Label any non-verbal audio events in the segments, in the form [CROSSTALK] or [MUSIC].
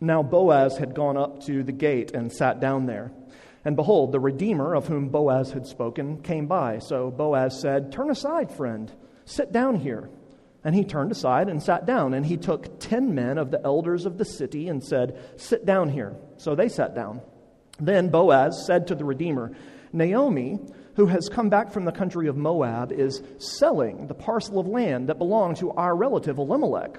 Now Boaz had gone up to the gate and sat down there. And behold, the Redeemer of whom Boaz had spoken came by. So Boaz said, Turn aside, friend, sit down here. And he turned aside and sat down. And he took ten men of the elders of the city and said, Sit down here. So they sat down. Then Boaz said to the Redeemer, Naomi, who has come back from the country of Moab, is selling the parcel of land that belonged to our relative Elimelech.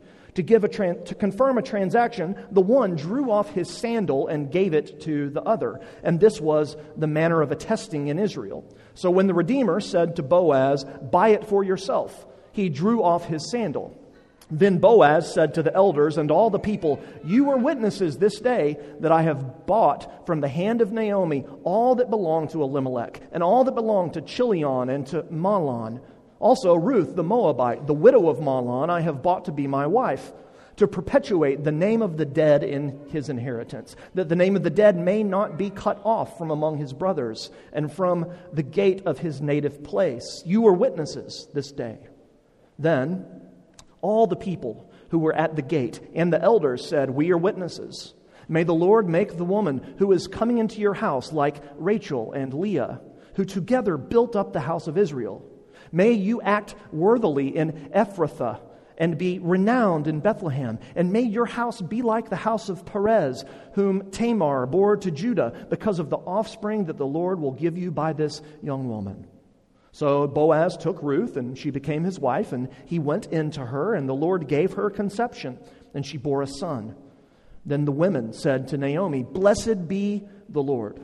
To, give a to confirm a transaction, the one drew off his sandal and gave it to the other. And this was the manner of attesting in Israel. So when the Redeemer said to Boaz, Buy it for yourself, he drew off his sandal. Then Boaz said to the elders and all the people, You are witnesses this day that I have bought from the hand of Naomi all that belonged to Elimelech, and all that belonged to Chilion and to Mahlon. Also, Ruth the Moabite, the widow of Mahlon, I have bought to be my wife, to perpetuate the name of the dead in his inheritance, that the name of the dead may not be cut off from among his brothers and from the gate of his native place. You are witnesses this day. Then, all the people who were at the gate and the elders said, We are witnesses. May the Lord make the woman who is coming into your house like Rachel and Leah, who together built up the house of Israel. May you act worthily in Ephrathah and be renowned in Bethlehem. And may your house be like the house of Perez, whom Tamar bore to Judah, because of the offspring that the Lord will give you by this young woman. So Boaz took Ruth, and she became his wife, and he went in to her, and the Lord gave her conception, and she bore a son. Then the women said to Naomi, Blessed be the Lord,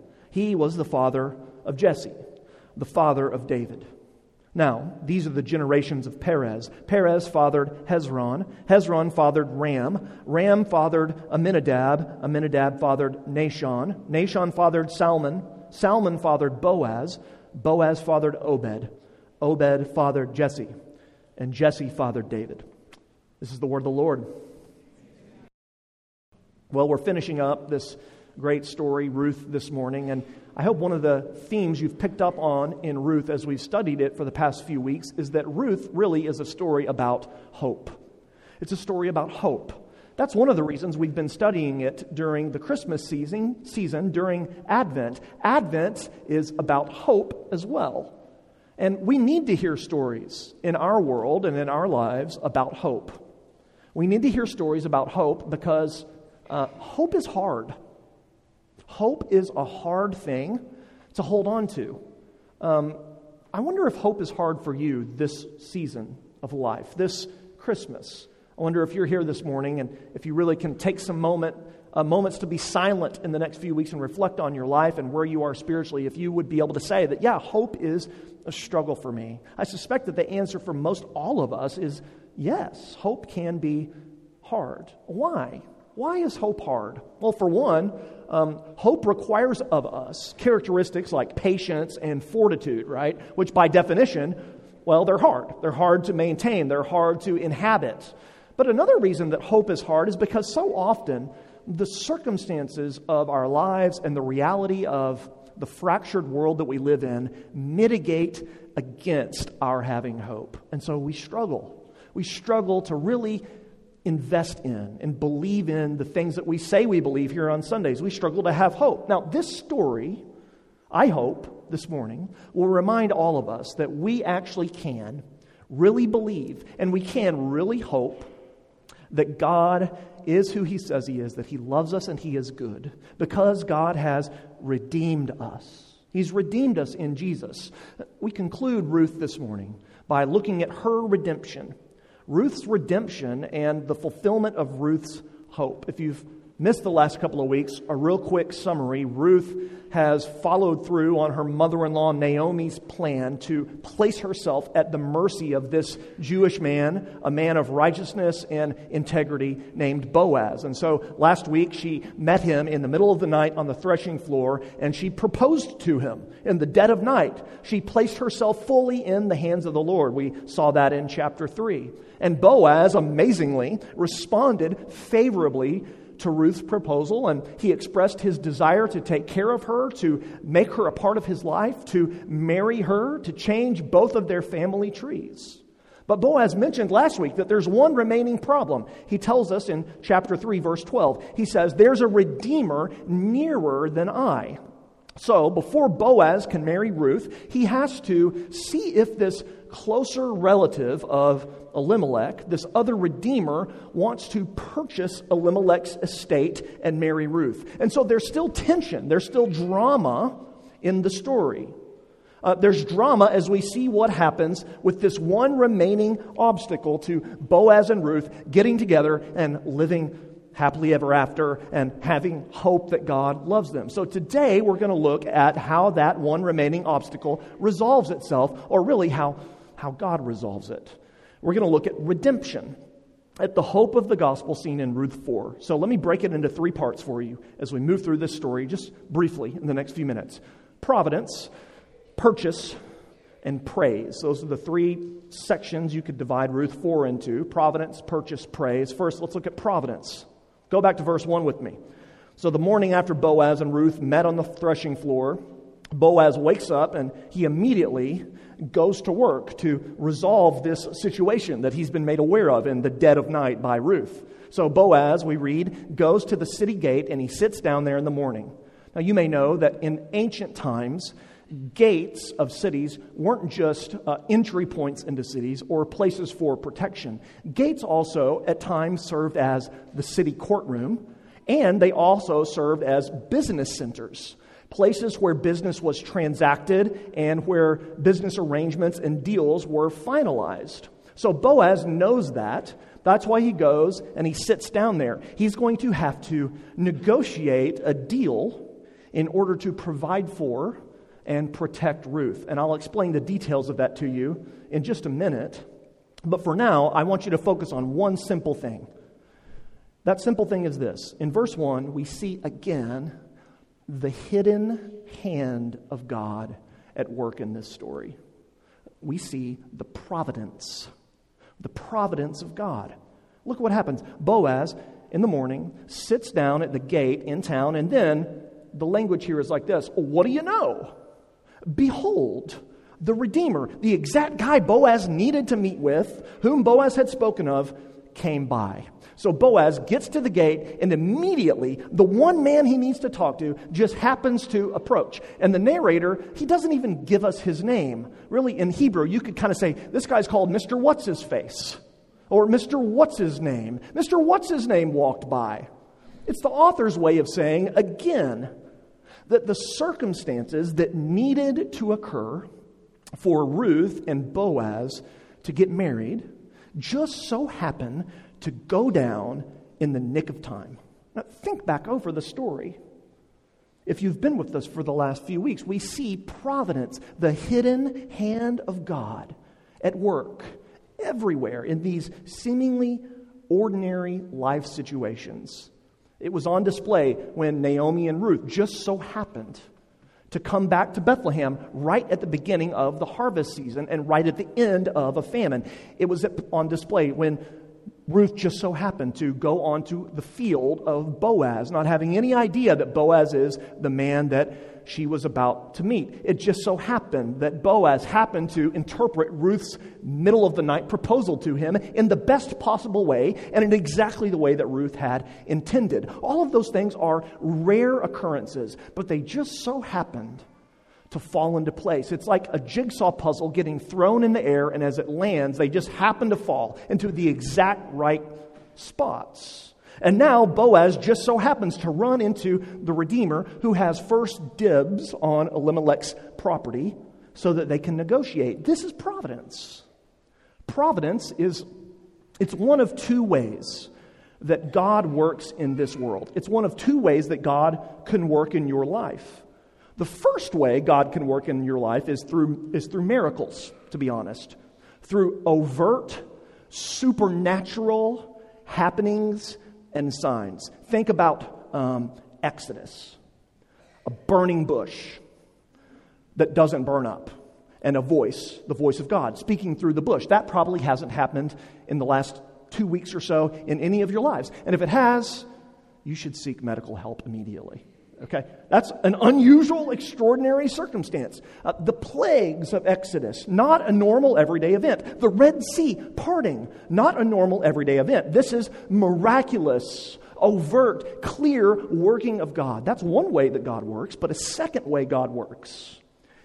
He was the father of Jesse, the father of David. Now, these are the generations of Perez. Perez fathered Hezron. Hezron fathered Ram. Ram fathered Aminadab. Aminadab fathered Nahshon. Nahshon fathered Salmon. Salmon fathered Boaz. Boaz fathered Obed. Obed fathered Jesse, and Jesse fathered David. This is the word of the Lord. Well, we're finishing up this great story, Ruth, this morning, and I hope one of the themes you've picked up on in Ruth as we've studied it for the past few weeks is that Ruth really is a story about hope. It's a story about hope. That's one of the reasons we've been studying it during the Christmas season, season during Advent. Advent is about hope as well. And we need to hear stories in our world and in our lives about hope. We need to hear stories about hope because uh, hope is hard. Hope is a hard thing to hold on to. Um, I wonder if hope is hard for you this season of life, this Christmas. I wonder if you're here this morning and if you really can take some moment, uh, moments to be silent in the next few weeks and reflect on your life and where you are spiritually, if you would be able to say that, yeah, hope is a struggle for me. I suspect that the answer for most all of us is yes, hope can be hard. Why? Why is hope hard? Well, for one, um, hope requires of us characteristics like patience and fortitude, right? Which by definition, well, they're hard. They're hard to maintain, they're hard to inhabit. But another reason that hope is hard is because so often the circumstances of our lives and the reality of the fractured world that we live in mitigate against our having hope. And so we struggle. We struggle to really invest in and believe in the things that we say we believe here on Sundays. We struggle to have hope. Now, this story, I hope, this morning, will remind all of us that we actually can really believe and we can really hope that God is who He says He is, that He loves us and He is good, because God has redeemed us. He's redeemed us in Jesus. We conclude Ruth this morning by looking at her redemption, Ruth's redemption, and the fulfillment of Ruth's hope. If you've missed the last couple of weeks, a real quick summary Ruth has followed through on her mother in law Naomi's plan to place herself at the mercy of this Jewish man, a man of righteousness and integrity named Boaz. And so last week she met him in the middle of the night on the threshing floor and she proposed to him in the dead of night. She placed herself fully in the hands of the Lord. We saw that in chapter 3. And Boaz, amazingly, responded favorably to Ruth's proposal, and he expressed his desire to take care of her, to make her a part of his life, to marry her, to change both of their family trees. But Boaz mentioned last week that there's one remaining problem. He tells us in chapter 3, verse 12, he says, There's a redeemer nearer than I. So, before Boaz can marry Ruth, he has to see if this closer relative of Elimelech, this other redeemer, wants to purchase Elimelech's estate and marry Ruth. And so there's still tension, there's still drama in the story. Uh, there's drama as we see what happens with this one remaining obstacle to Boaz and Ruth getting together and living happily ever after and having hope that God loves them. So today we're going to look at how that one remaining obstacle resolves itself, or really how, how God resolves it. We're going to look at redemption, at the hope of the gospel seen in Ruth 4. So let me break it into three parts for you as we move through this story, just briefly in the next few minutes providence, purchase, and praise. Those are the three sections you could divide Ruth 4 into providence, purchase, praise. First, let's look at providence. Go back to verse 1 with me. So, the morning after Boaz and Ruth met on the threshing floor, Boaz wakes up and he immediately goes to work to resolve this situation that he's been made aware of in the dead of night by Ruth. So Boaz, we read, goes to the city gate and he sits down there in the morning. Now, you may know that in ancient times, gates of cities weren't just uh, entry points into cities or places for protection. Gates also, at times, served as the city courtroom, and they also served as business centers places where business was transacted and where business arrangements and deals were finalized. So Boaz knows that. That's why he goes and he sits down there. He's going to have to negotiate a deal in order to provide for and protect Ruth. And I'll explain the details of that to you in just a minute. But for now, I want you to focus on one simple thing. That simple thing is this. In verse 1, we see again the hidden hand of God at work in this story. We see the providence, the providence of God. Look what happens. Boaz, in the morning, sits down at the gate in town, and then the language here is like this What do you know? Behold, the Redeemer, the exact guy Boaz needed to meet with, whom Boaz had spoken of, came by. So Boaz gets to the gate, and immediately the one man he needs to talk to just happens to approach. And the narrator, he doesn't even give us his name. Really, in Hebrew, you could kind of say, this guy's called Mr. What's His Face, or Mr. What's His Name. Mr. What's His Name walked by. It's the author's way of saying, again, that the circumstances that needed to occur for Ruth and Boaz to get married just so happen to go down in the nick of time. Now, think back over the story. If you've been with us for the last few weeks, we see providence, the hidden hand of God at work everywhere in these seemingly ordinary life situations. It was on display when Naomi and Ruth just so happened to come back to Bethlehem right at the beginning of the harvest season and right at the end of a famine. It was on display when Ruth just so happened to go onto the field of Boaz, not having any idea that Boaz is the man that she was about to meet. It just so happened that Boaz happened to interpret Ruth's middle of the night proposal to him in the best possible way and in exactly the way that Ruth had intended. All of those things are rare occurrences, but they just so happened to fall into place. It's like a jigsaw puzzle getting thrown in the air, and as it lands, they just happen to fall into the exact right spots. And now Boaz just so happens to run into the Redeemer who has first dibs on Elimelech's property so that they can negotiate. This is providence. Providence is it's one of two ways that God works in this world. It's one of two ways that God can work in your life. The first way God can work in your life is through, is through miracles, to be honest, through overt, supernatural happenings and signs. Think about um, Exodus a burning bush that doesn't burn up, and a voice, the voice of God, speaking through the bush. That probably hasn't happened in the last two weeks or so in any of your lives. And if it has, you should seek medical help immediately. Okay? That's an unusual, extraordinary circumstance. Uh, the plagues of Exodus, not a normal everyday event. The Red Sea parting, not a normal everyday event. This is miraculous, overt, clear working of God. That's one way that God works, but a second way God works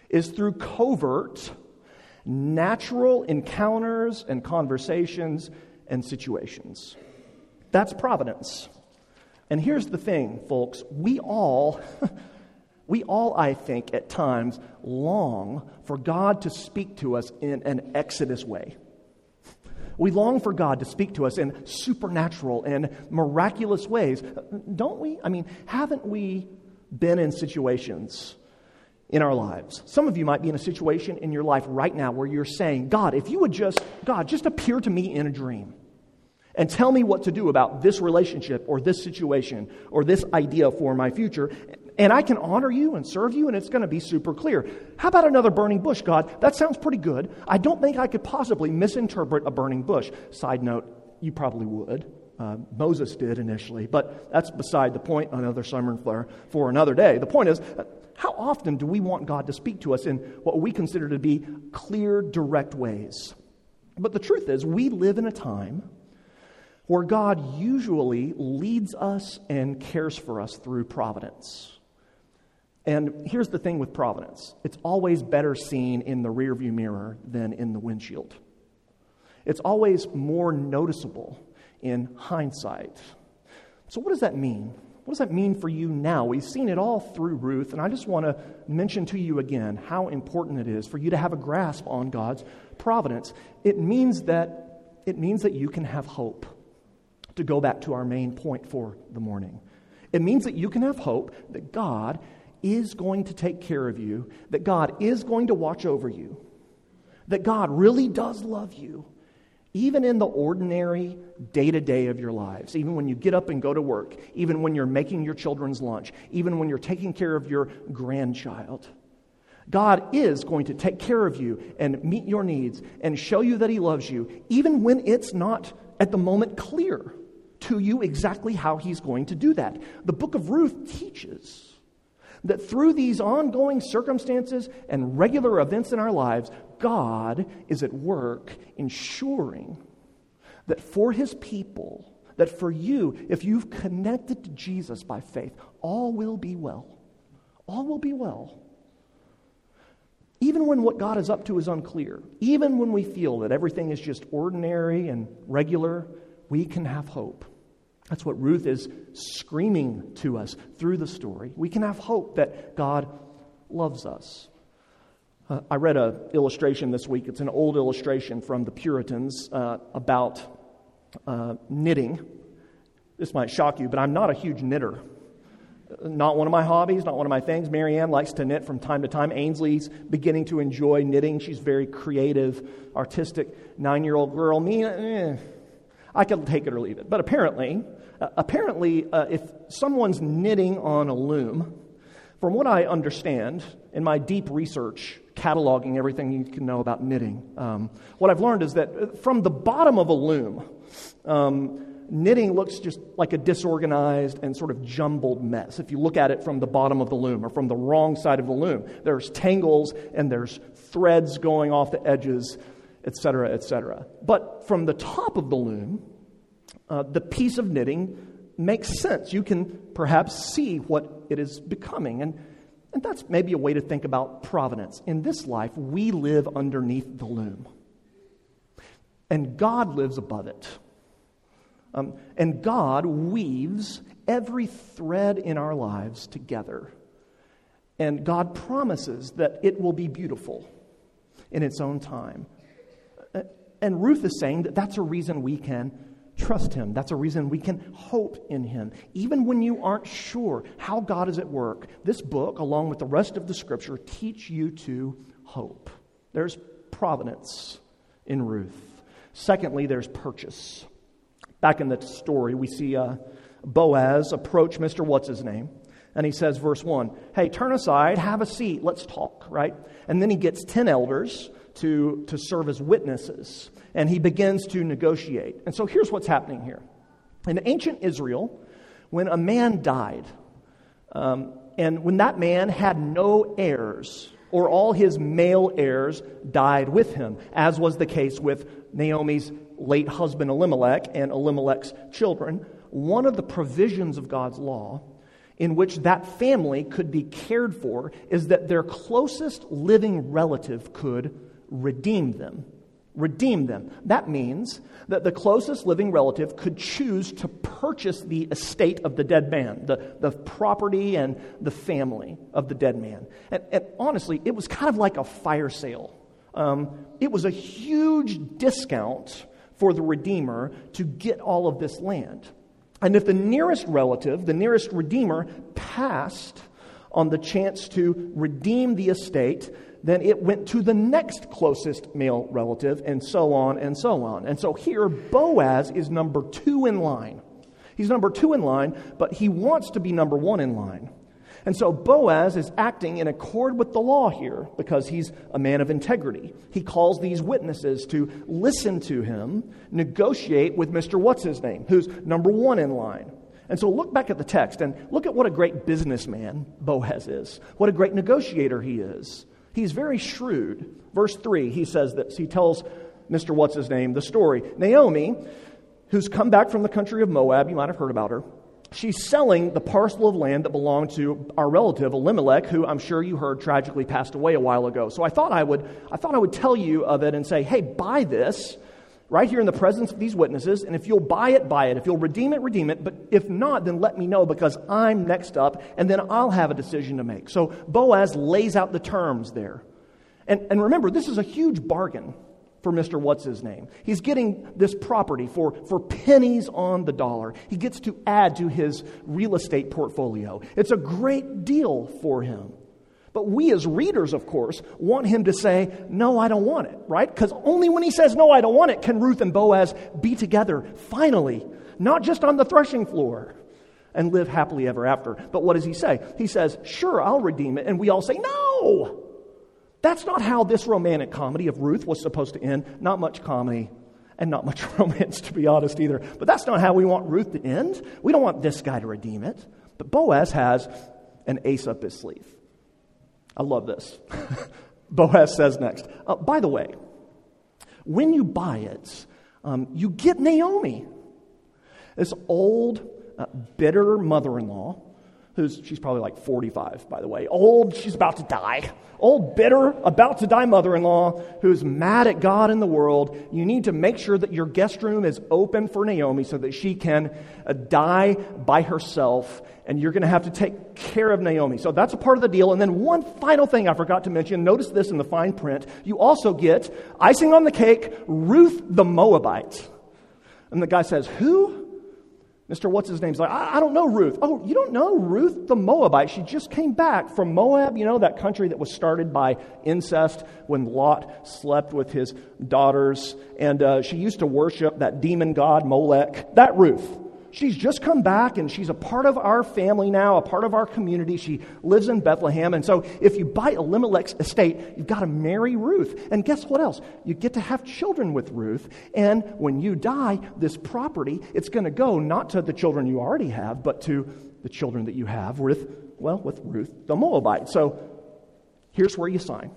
is through covert, natural encounters and conversations and situations. That's providence. And here's the thing, folks we all, [LAUGHS] we all, I think, at times long for God to speak to us in an Exodus way. We long for God to speak to us in supernatural and miraculous ways. Don't we? I mean, haven't we been in situations in our lives? Some of you might be in a situation in your life right now where you're saying, God, if you would just, God, just appear to me in a dream and tell me what to do about this relationship or this situation or this idea for my future. And I can honor you and serve you, and it's going to be super clear. How about another burning bush, God? That sounds pretty good. I don't think I could possibly misinterpret a burning bush. Side note, you probably would. Uh, Moses did initially, but that's beside the point. Another sermon for, for another day. The point is, how often do we want God to speak to us in what we consider to be clear, direct ways? But the truth is, we live in a time where God usually leads us and cares for us through providence. And here's the thing with providence it's always better seen in the rearview mirror than in the windshield. It's always more noticeable in hindsight. So, what does that mean? What does that mean for you now? We've seen it all through Ruth, and I just want to mention to you again how important it is for you to have a grasp on God's providence. It means that, it means that you can have hope to go back to our main point for the morning. It means that you can have hope that God is going to take care of you, that God is going to watch over you, that God really does love you, even in the ordinary day to day of your lives, even when you get up and go to work, even when you're making your children's lunch, even when you're taking care of your grandchild. God is going to take care of you and meet your needs and show you that He loves you, even when it's not at the moment clear to you exactly how he's going to do that. The book of Ruth teaches that through these ongoing circumstances and regular events in our lives, God is at work ensuring that for his people, that for you, if you've connected to Jesus by faith, all will be well. All will be well. Even when what God is up to is unclear, even when we feel that everything is just ordinary and regular, we can have hope. That's what Ruth is screaming to us through the story. We can have hope that God loves us. Uh, I read an illustration this week. It's an old illustration from the Puritans uh, about uh, knitting. This might shock you, but I'm not a huge knitter. Not one of my hobbies, not one of my things. Marianne likes to knit from time to time. Ainsley's beginning to enjoy knitting. She's very creative, artistic, nine year old girl. Me, eh, I could take it or leave it. But apparently, uh, apparently, uh, if someone's knitting on a loom, from what I understand in my deep research cataloging everything you can know about knitting. Um, what I've learned is that from the bottom of a loom, um, knitting looks just like a disorganized and sort of jumbled mess. If you look at it from the bottom of the loom or from the wrong side of the loom, there's tangles and there's threads going off the edges, etc., etc. But from the top of the loom, uh, the piece of knitting makes sense. You can perhaps see what it is becoming. And, and that's maybe a way to think about providence. In this life, we live underneath the loom, and God lives above it. Um, and God weaves every thread in our lives together. And God promises that it will be beautiful in its own time. And Ruth is saying that that's a reason we can trust Him. That's a reason we can hope in Him. Even when you aren't sure how God is at work, this book, along with the rest of the Scripture, teach you to hope. There's providence in Ruth. Secondly, there's purchase. Back in the story, we see uh, Boaz approach Mr. What's His Name. And he says, verse 1, Hey, turn aside, have a seat, let's talk, right? And then he gets 10 elders to, to serve as witnesses and he begins to negotiate. And so here's what's happening here. In ancient Israel, when a man died, um, and when that man had no heirs, or all his male heirs died with him, as was the case with Naomi's late husband Elimelech and Elimelech's children, one of the provisions of God's law in which that family could be cared for is that their closest living relative could redeem them redeem them. That means that the closest living relative could choose to purchase the estate of the dead man, the, the property and the family of the dead man. And, and honestly, it was kind of like a fire sale. Um, it was a huge discount for the Redeemer to get all of this land. And if the nearest relative, the nearest Redeemer, passed on the chance to redeem the estate, then it went to the next closest male relative, and so on and so on. And so here, Boaz is number two in line. He's number two in line, but he wants to be number one in line. And so Boaz is acting in accord with the law here because he's a man of integrity. He calls these witnesses to listen to him, negotiate with Mr. What's his name, who's number one in line. And so look back at the text and look at what a great businessman Boaz is, what a great negotiator he is. He's very shrewd. Verse 3, he says this. He tells Mr. What's his name the story. Naomi, who's come back from the country of Moab, you might have heard about her. She's selling the parcel of land that belonged to our relative Elimelech, who I'm sure you heard tragically passed away a while ago. So I thought I would, I thought I would tell you of it and say, hey, buy this right here in the presence of these witnesses. And if you'll buy it, buy it. If you'll redeem it, redeem it. But if not, then let me know because I'm next up and then I'll have a decision to make. So Boaz lays out the terms there. And, and remember, this is a huge bargain for Mr. What's His Name. He's getting this property for, for pennies on the dollar. He gets to add to his real estate portfolio. It's a great deal for him. But we as readers, of course, want him to say, No, I don't want it, right? Because only when he says, No, I don't want it, can Ruth and Boaz be together, finally, not just on the threshing floor and live happily ever after. But what does he say? He says, Sure, I'll redeem it. And we all say, No! That's not how this romantic comedy of Ruth was supposed to end. Not much comedy and not much [LAUGHS] romance, to be honest, either. But that's not how we want Ruth to end. We don't want this guy to redeem it. But Boaz has an ace up his sleeve. I love this. [LAUGHS] Boaz says next, uh, by the way, when you buy it, um, you get Naomi, this old, uh, bitter mother in law who's she's probably like 45 by the way. Old she's about to die. Old bitter about to die mother-in-law who's mad at god and the world. You need to make sure that your guest room is open for naomi so that she can uh, die by herself and you're going to have to take care of naomi. So that's a part of the deal. And then one final thing i forgot to mention. Notice this in the fine print. You also get icing on the cake ruth the moabite. And the guy says who Mr. What's his name's like, I, I, don't know Ruth. Oh, you don't know Ruth the Moabite. She just came back from Moab, you know, that country that was started by incest when Lot slept with his daughters. And uh, she used to worship that demon god Molech. That Ruth. She's just come back and she's a part of our family now, a part of our community. She lives in Bethlehem. And so if you buy Elimelech's estate, you've got to marry Ruth. And guess what else? You get to have children with Ruth. And when you die, this property, it's going to go not to the children you already have, but to the children that you have with, well, with Ruth the Moabite. So here's where you sign.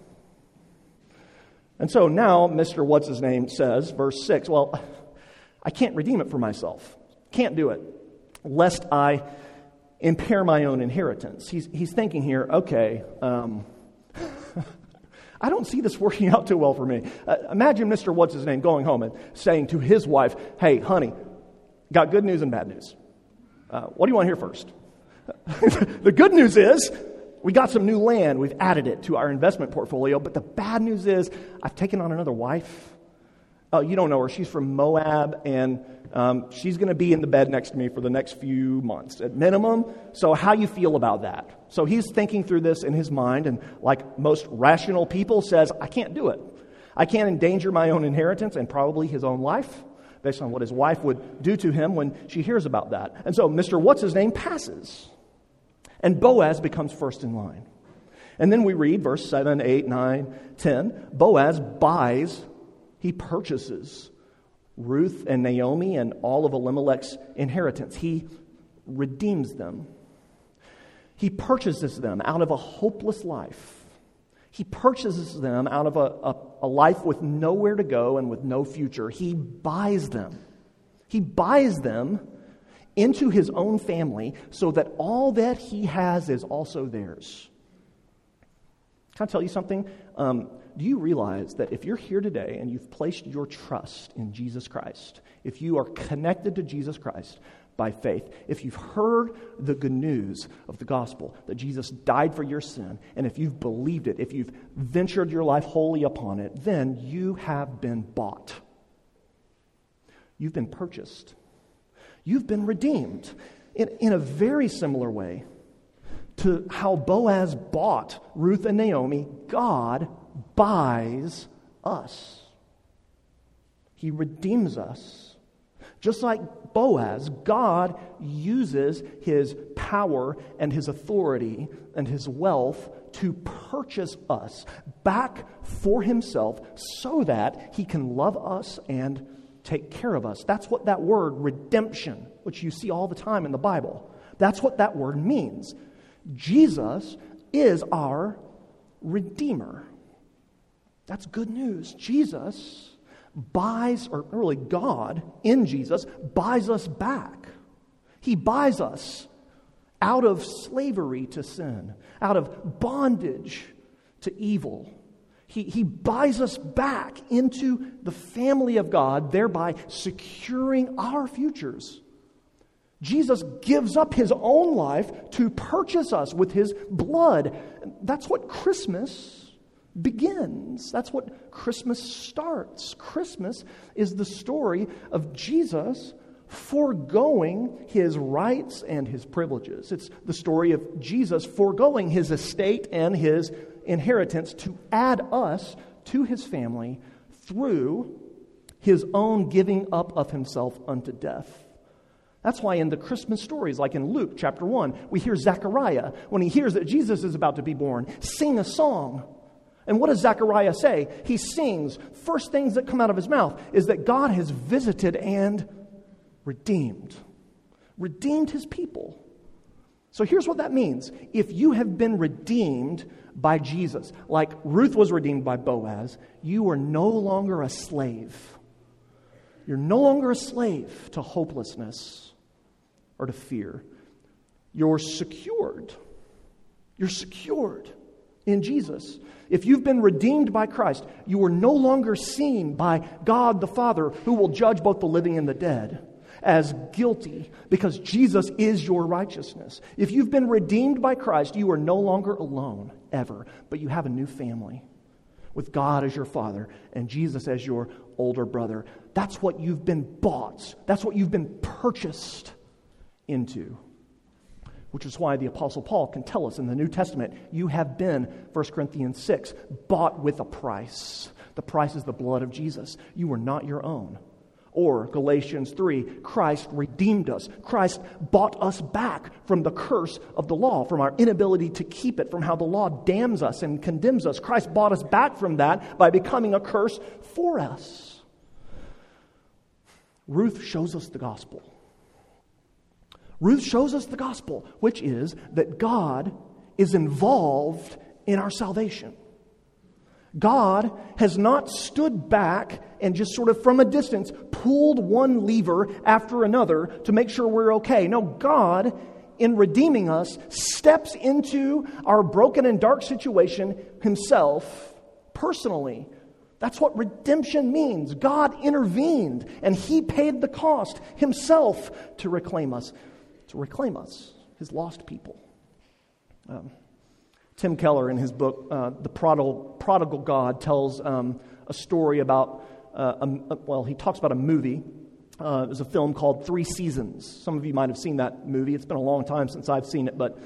And so now Mr. What's His Name says, verse 6, well, I can't redeem it for myself. Can't do it, lest I impair my own inheritance. He's, he's thinking here, okay, um, [LAUGHS] I don't see this working [LAUGHS] out too well for me. Uh, imagine Mr. What's His Name going home and saying to his wife, hey, honey, got good news and bad news. Uh, what do you want to hear first? [LAUGHS] the good news is we got some new land. We've added it to our investment portfolio. But the bad news is I've taken on another wife. Oh, you don't know her. She's from Moab, and um, she's going to be in the bed next to me for the next few months at minimum. So, how you feel about that? So, he's thinking through this in his mind, and like most rational people, says, I can't do it. I can't endanger my own inheritance and probably his own life based on what his wife would do to him when she hears about that. And so, Mr. What's his name passes. And Boaz becomes first in line. And then we read verse 7, 8, 9, 10. Boaz buys, he purchases Ruth and Naomi and all of Elimelech's inheritance. He redeems them. He purchases them out of a hopeless life. He purchases them out of a, a, a, life with nowhere to go and with no future. He buys them. He buys them into his own family so that all that he has is also theirs. Can I tell you something? Um, do you realize that if you're here today and you've placed your trust in Jesus Christ, if you are connected to Jesus Christ by faith, if you've heard the good news of the gospel that Jesus died for your sin, and if you've believed it, if you've ventured your life wholly upon it, then you have been bought. You've been purchased. You've been redeemed in, in a very similar way to how Boaz bought Ruth and Naomi. God buys us, He redeems us. Just like Boaz, God uses his power and his authority and his wealth to purchase us back for himself so that he can love us and take care of us. That's what that word redemption, which you see all the time in the Bible, that's what that word means. Jesus is our Redeemer. That's good news. Jesus buys, or really God in Jesus, buys us back. He buys us out of slavery to sin, out of bondage to evil. He, he buys us back into the family of God, thereby securing our futures. Jesus gives up his own life to purchase us with his blood. That's what Christmas begins. That's what Christmas starts. Christmas is the story of Jesus foregoing his rights and his privileges. It's the story of Jesus foregoing his estate and his inheritance to add us to his family through his own giving up of himself unto death. That's why in the Christmas stories, like in Luke chapter 1, we hear Zechariah, when he hears that Jesus is about to be born, sing a song. And what does Zechariah say? He sings, first things that come out of his mouth is that God has visited and redeemed. Redeemed his people. So here's what that means. If you have been redeemed by Jesus, like Ruth was redeemed by Boaz, you are no longer a slave. You're no longer a slave to hopelessness or to fear. You're secured. You're secured in Jesus. If you've been redeemed by Christ, you are no longer seen by God the Father, who will judge both the living and the dead as guilty because Jesus is your righteousness. If you've been redeemed by Christ, you are no longer alone ever, but you have a new family with God as your father and Jesus as your older brother. That's what you've been bought, that's what you've been purchased into. Which is why the Apostle Paul can tell us in the New Testament, you have been, 1 Corinthians 6, bought with a price. The price is the blood of Jesus. You are not your own Or Galatians 3, Christ redeemed us. Christ bought us back from the curse of the law, from our inability to keep it, from how the law damns us and condemns us. Christ bought us back from that by becoming a curse for us. Ruth shows us the gospel. Ruth shows us the gospel, which is that God is involved in our salvation. God has not stood back and just sort of from a distance pulled one lever after another to make sure we're okay. No, God, in redeeming us, steps into our broken and dark situation himself personally. That's what redemption means. God intervened and he paid the cost himself to reclaim us, to reclaim us, his lost people. Um, Tim Keller, in his book, uh, The Prodigal, Prodigal God, tells um, a story about, uh, a, well, he talks about a movie. Uh, it was a film called Three Seasons. Some of you might have seen that movie. It's been a long time since I've seen it, but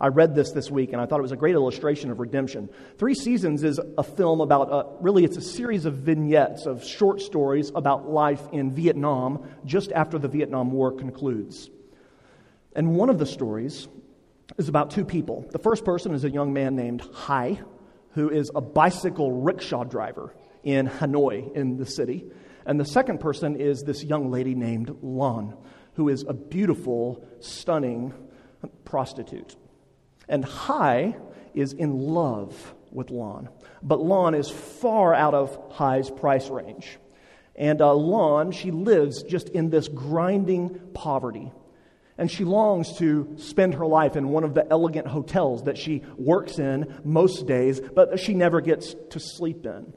I read this this week and I thought it was a great illustration of redemption. Three Seasons is a film about, uh, really, it's a series of vignettes of short stories about life in Vietnam just after the Vietnam War concludes. And one of the stories is about two people. The first person is a young man named Hai, who is a bicycle rickshaw driver in Hanoi, in the city. And the second person is this young lady named Lon, who is a beautiful, stunning prostitute. And Hai is in love with Lon, but Lon is far out of Hai's price range. And uh, Lon, she lives just in this grinding poverty and she longs to spend her life in one of the elegant hotels that she works in most days, but she never gets to sleep in.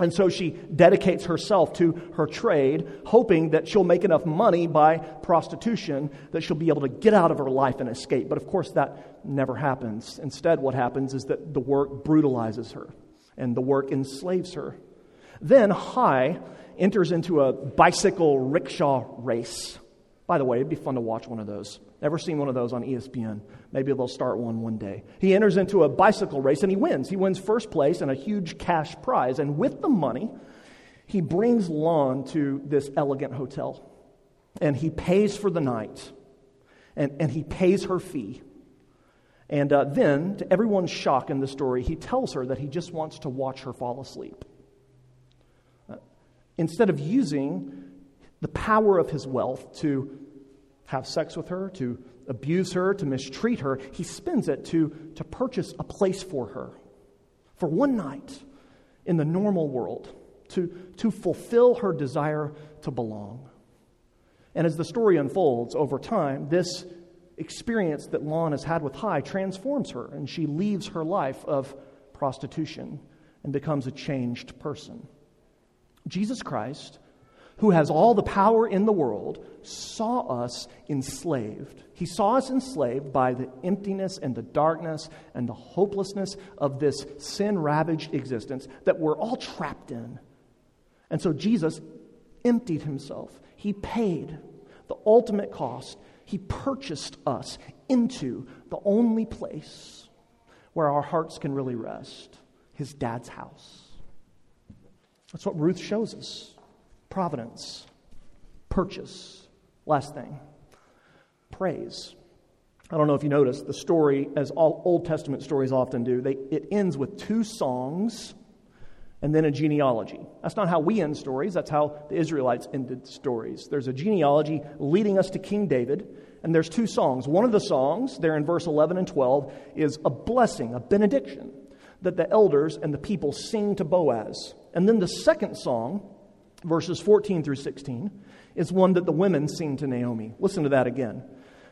And so she dedicates herself to her trade, hoping that she'll make enough money by prostitution that she'll be able to get out of her life and escape. But of course, that never happens. Instead, what happens is that the work brutalizes her and the work enslaves her. Then Hai enters into a bicycle rickshaw race by the way, it'd be fun to watch one of those. Ever seen one of those on ESPN? Maybe they'll start one one day. He enters into a bicycle race and he wins. He wins first place and a huge cash prize. And with the money, he brings Lon to this elegant hotel. And he pays for the night. And, and he pays her fee. And uh, then, to everyone's shock in the story, he tells her that he just wants to watch her fall asleep. Uh, instead of using the power of his wealth to have sex with her, to abuse her, to mistreat her, he spends it to, to purchase a place for her for one night in the normal world, to, to fulfill her desire to belong. And as the story unfolds over time, this experience that Lon has had with Hai transforms her, and she leaves her life of prostitution and becomes a changed person. Jesus Christ who has all the power in the world, saw us enslaved. He saw us enslaved by the emptiness and the darkness and the hopelessness of this sin ravaged existence that we're all trapped in. And so Jesus emptied himself. He paid the ultimate cost. He purchased us into the only place where our hearts can really rest his dad's house. That's what Ruth shows us providence, purchase. Last thing, praise. I don't know if you noticed, the story, as all Old Testament stories often do, they, it ends with two songs and then a genealogy. That's not how we end stories, that's how the Israelites ended stories. There's a genealogy leading us to King David, and there's two songs. One of the songs, there in verse 11 and 12, is a blessing, a benediction that the elders and the people sing to Boaz. And then the second song verses 14 through 16, is one that the women sing to Naomi. Listen to that again.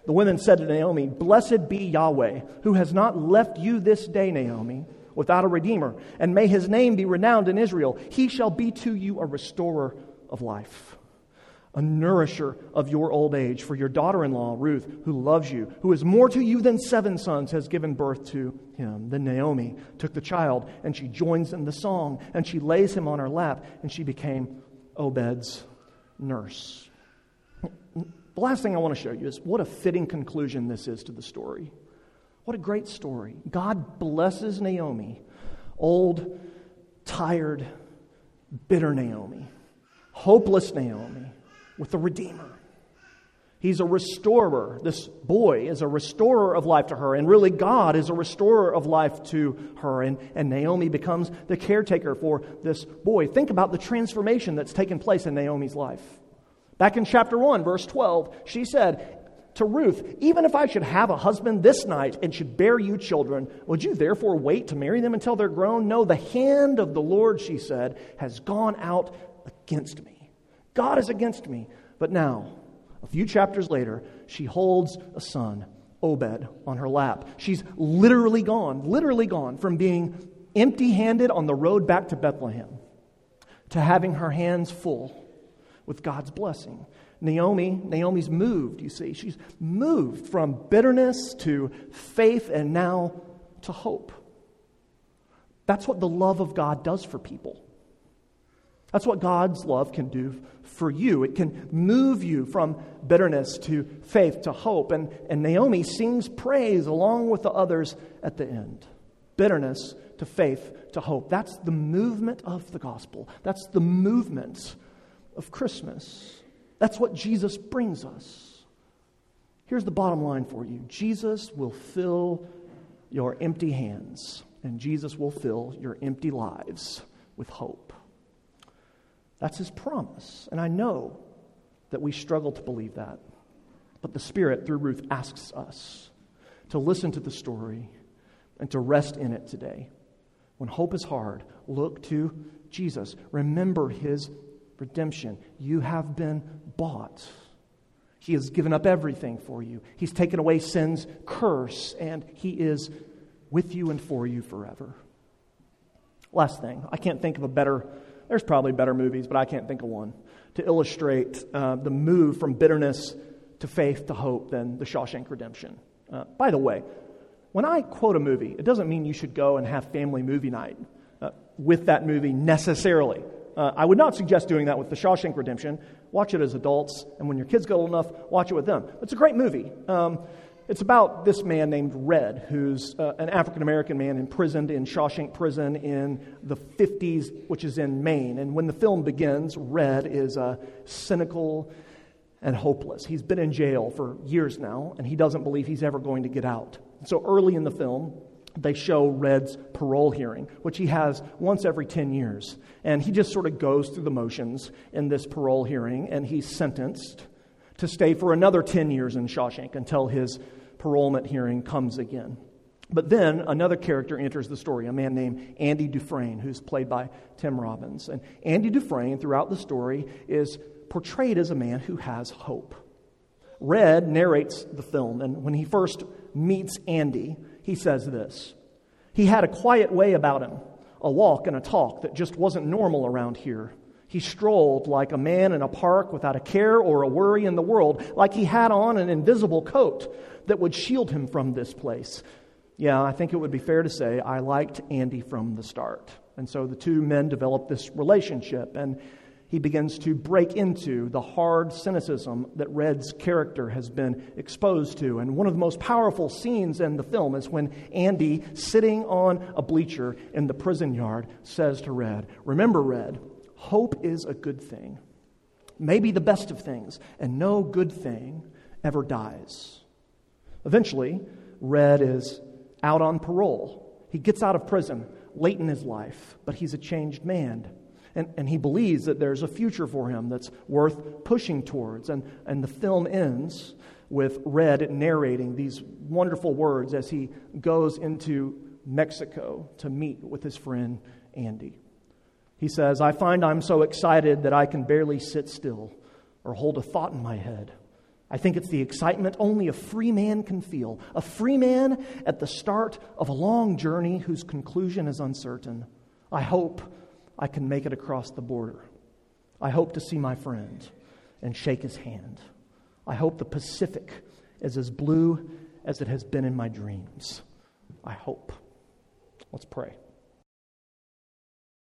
The women said to Naomi, Blessed be Yahweh, who has not left you this day, Naomi, without a redeemer, and may his name be renowned in Israel. He shall be to you a restorer of life, a nourisher of your old age. For your daughter in law, Ruth, who loves you, who is more to you than seven sons, has given birth to him. Then Naomi took the child, and she joins in the song, and she lays him on her lap, and she became Obed's nurse. The last thing I want to show you is what a fitting conclusion this is to the story. What a great story. God blesses Naomi, old, tired, bitter Naomi, hopeless Naomi, with the Redeemer. He's a restorer. This boy is a restorer of life to her, and really, God is a restorer of life to her. And, and Naomi becomes the caretaker for this boy. Think about the transformation that's taken place in Naomi's life. Back in chapter 1, verse 12, she said to Ruth, Even if I should have a husband this night and should bear you children, would you therefore wait to marry them until they're grown? No, the hand of the Lord, she said, has gone out against me. God is against me. But now, a few chapters later, she holds a son, Obed, on her lap. She's literally gone, literally gone from being empty handed on the road back to Bethlehem to having her hands full with God's blessing. Naomi, Naomi's moved, you see. She's moved from bitterness to faith and now to hope. That's what the love of God does for people. That's what God's love can do for you. It can move you from bitterness to faith to hope. And, and Naomi sings praise along with the others at the end bitterness to faith to hope. That's the movement of the gospel. That's the movement of Christmas. That's what Jesus brings us. Here's the bottom line for you Jesus will fill your empty hands, and Jesus will fill your empty lives with hope. That's his promise. And I know that we struggle to believe that. But the Spirit, through Ruth, asks us to listen to the story and to rest in it today. When hope is hard, look to Jesus. Remember his redemption. You have been bought. He has given up everything for you. He's taken away sin's curse, and He is with you and for you forever. Last thing, I can't think of a better there's probably better movies, but I can't think of one to illustrate uh, the move from bitterness to faith to hope than The Shawshank Redemption. Uh, by the way, when I quote a movie, it doesn't mean you should go and have family movie night uh, with that movie necessarily. Uh, I would not suggest doing that with The Shawshank Redemption. Watch it as adults, and when your kids get old enough, watch it with them. It's a great movie. Um, it's about this man named Red, who's uh, an African American man imprisoned in Shawshank Prison in the 50s, which is in Maine. And when the film begins, Red is uh, cynical and hopeless. He's been in jail for years now, and he doesn't believe he's ever going to get out. So early in the film, they show Red's parole hearing, which he has once every 10 years. And he just sort of goes through the motions in this parole hearing, and he's sentenced to stay for another 10 years in Shawshank until his parolement hearing comes again. But then another character enters the story, a man named Andy Dufresne, who's played by Tim Robbins. And Andy Dufresne, throughout the story, is portrayed as a man who has hope. Red narrates the film, and when he first meets Andy, he says this He had a quiet way about him, a walk and a talk that just wasn't normal around here. He strolled like a man in a park without a care or a worry in the world, like he had on an invisible coat that would shield him from this place. Yeah, I think it would be fair to say I liked Andy from the start. And so the two men develop this relationship, and he begins to break into the hard cynicism that Red's character has been exposed to. And one of the most powerful scenes in the film is when Andy, sitting on a bleacher in the prison yard, says to Red, Remember, Red, Hope is a good thing, maybe the best of things, and no good thing ever dies. Eventually, Red is out on parole. He gets out of prison late in his life, but he's a changed man. And, and he believes that there's a future for him that's worth pushing towards. And, and the film ends with Red narrating these wonderful words as he goes into Mexico to meet with his friend Andy. He says, I find I'm so excited that I can barely sit still or hold a thought in my head. I think it's the excitement only a free man can feel. A free man at the start of a long journey whose conclusion is uncertain. I hope I can make it across the border. I hope to see my friend and shake his hand. I hope the Pacific is as blue as it has been in my dreams. I hope. Let's pray.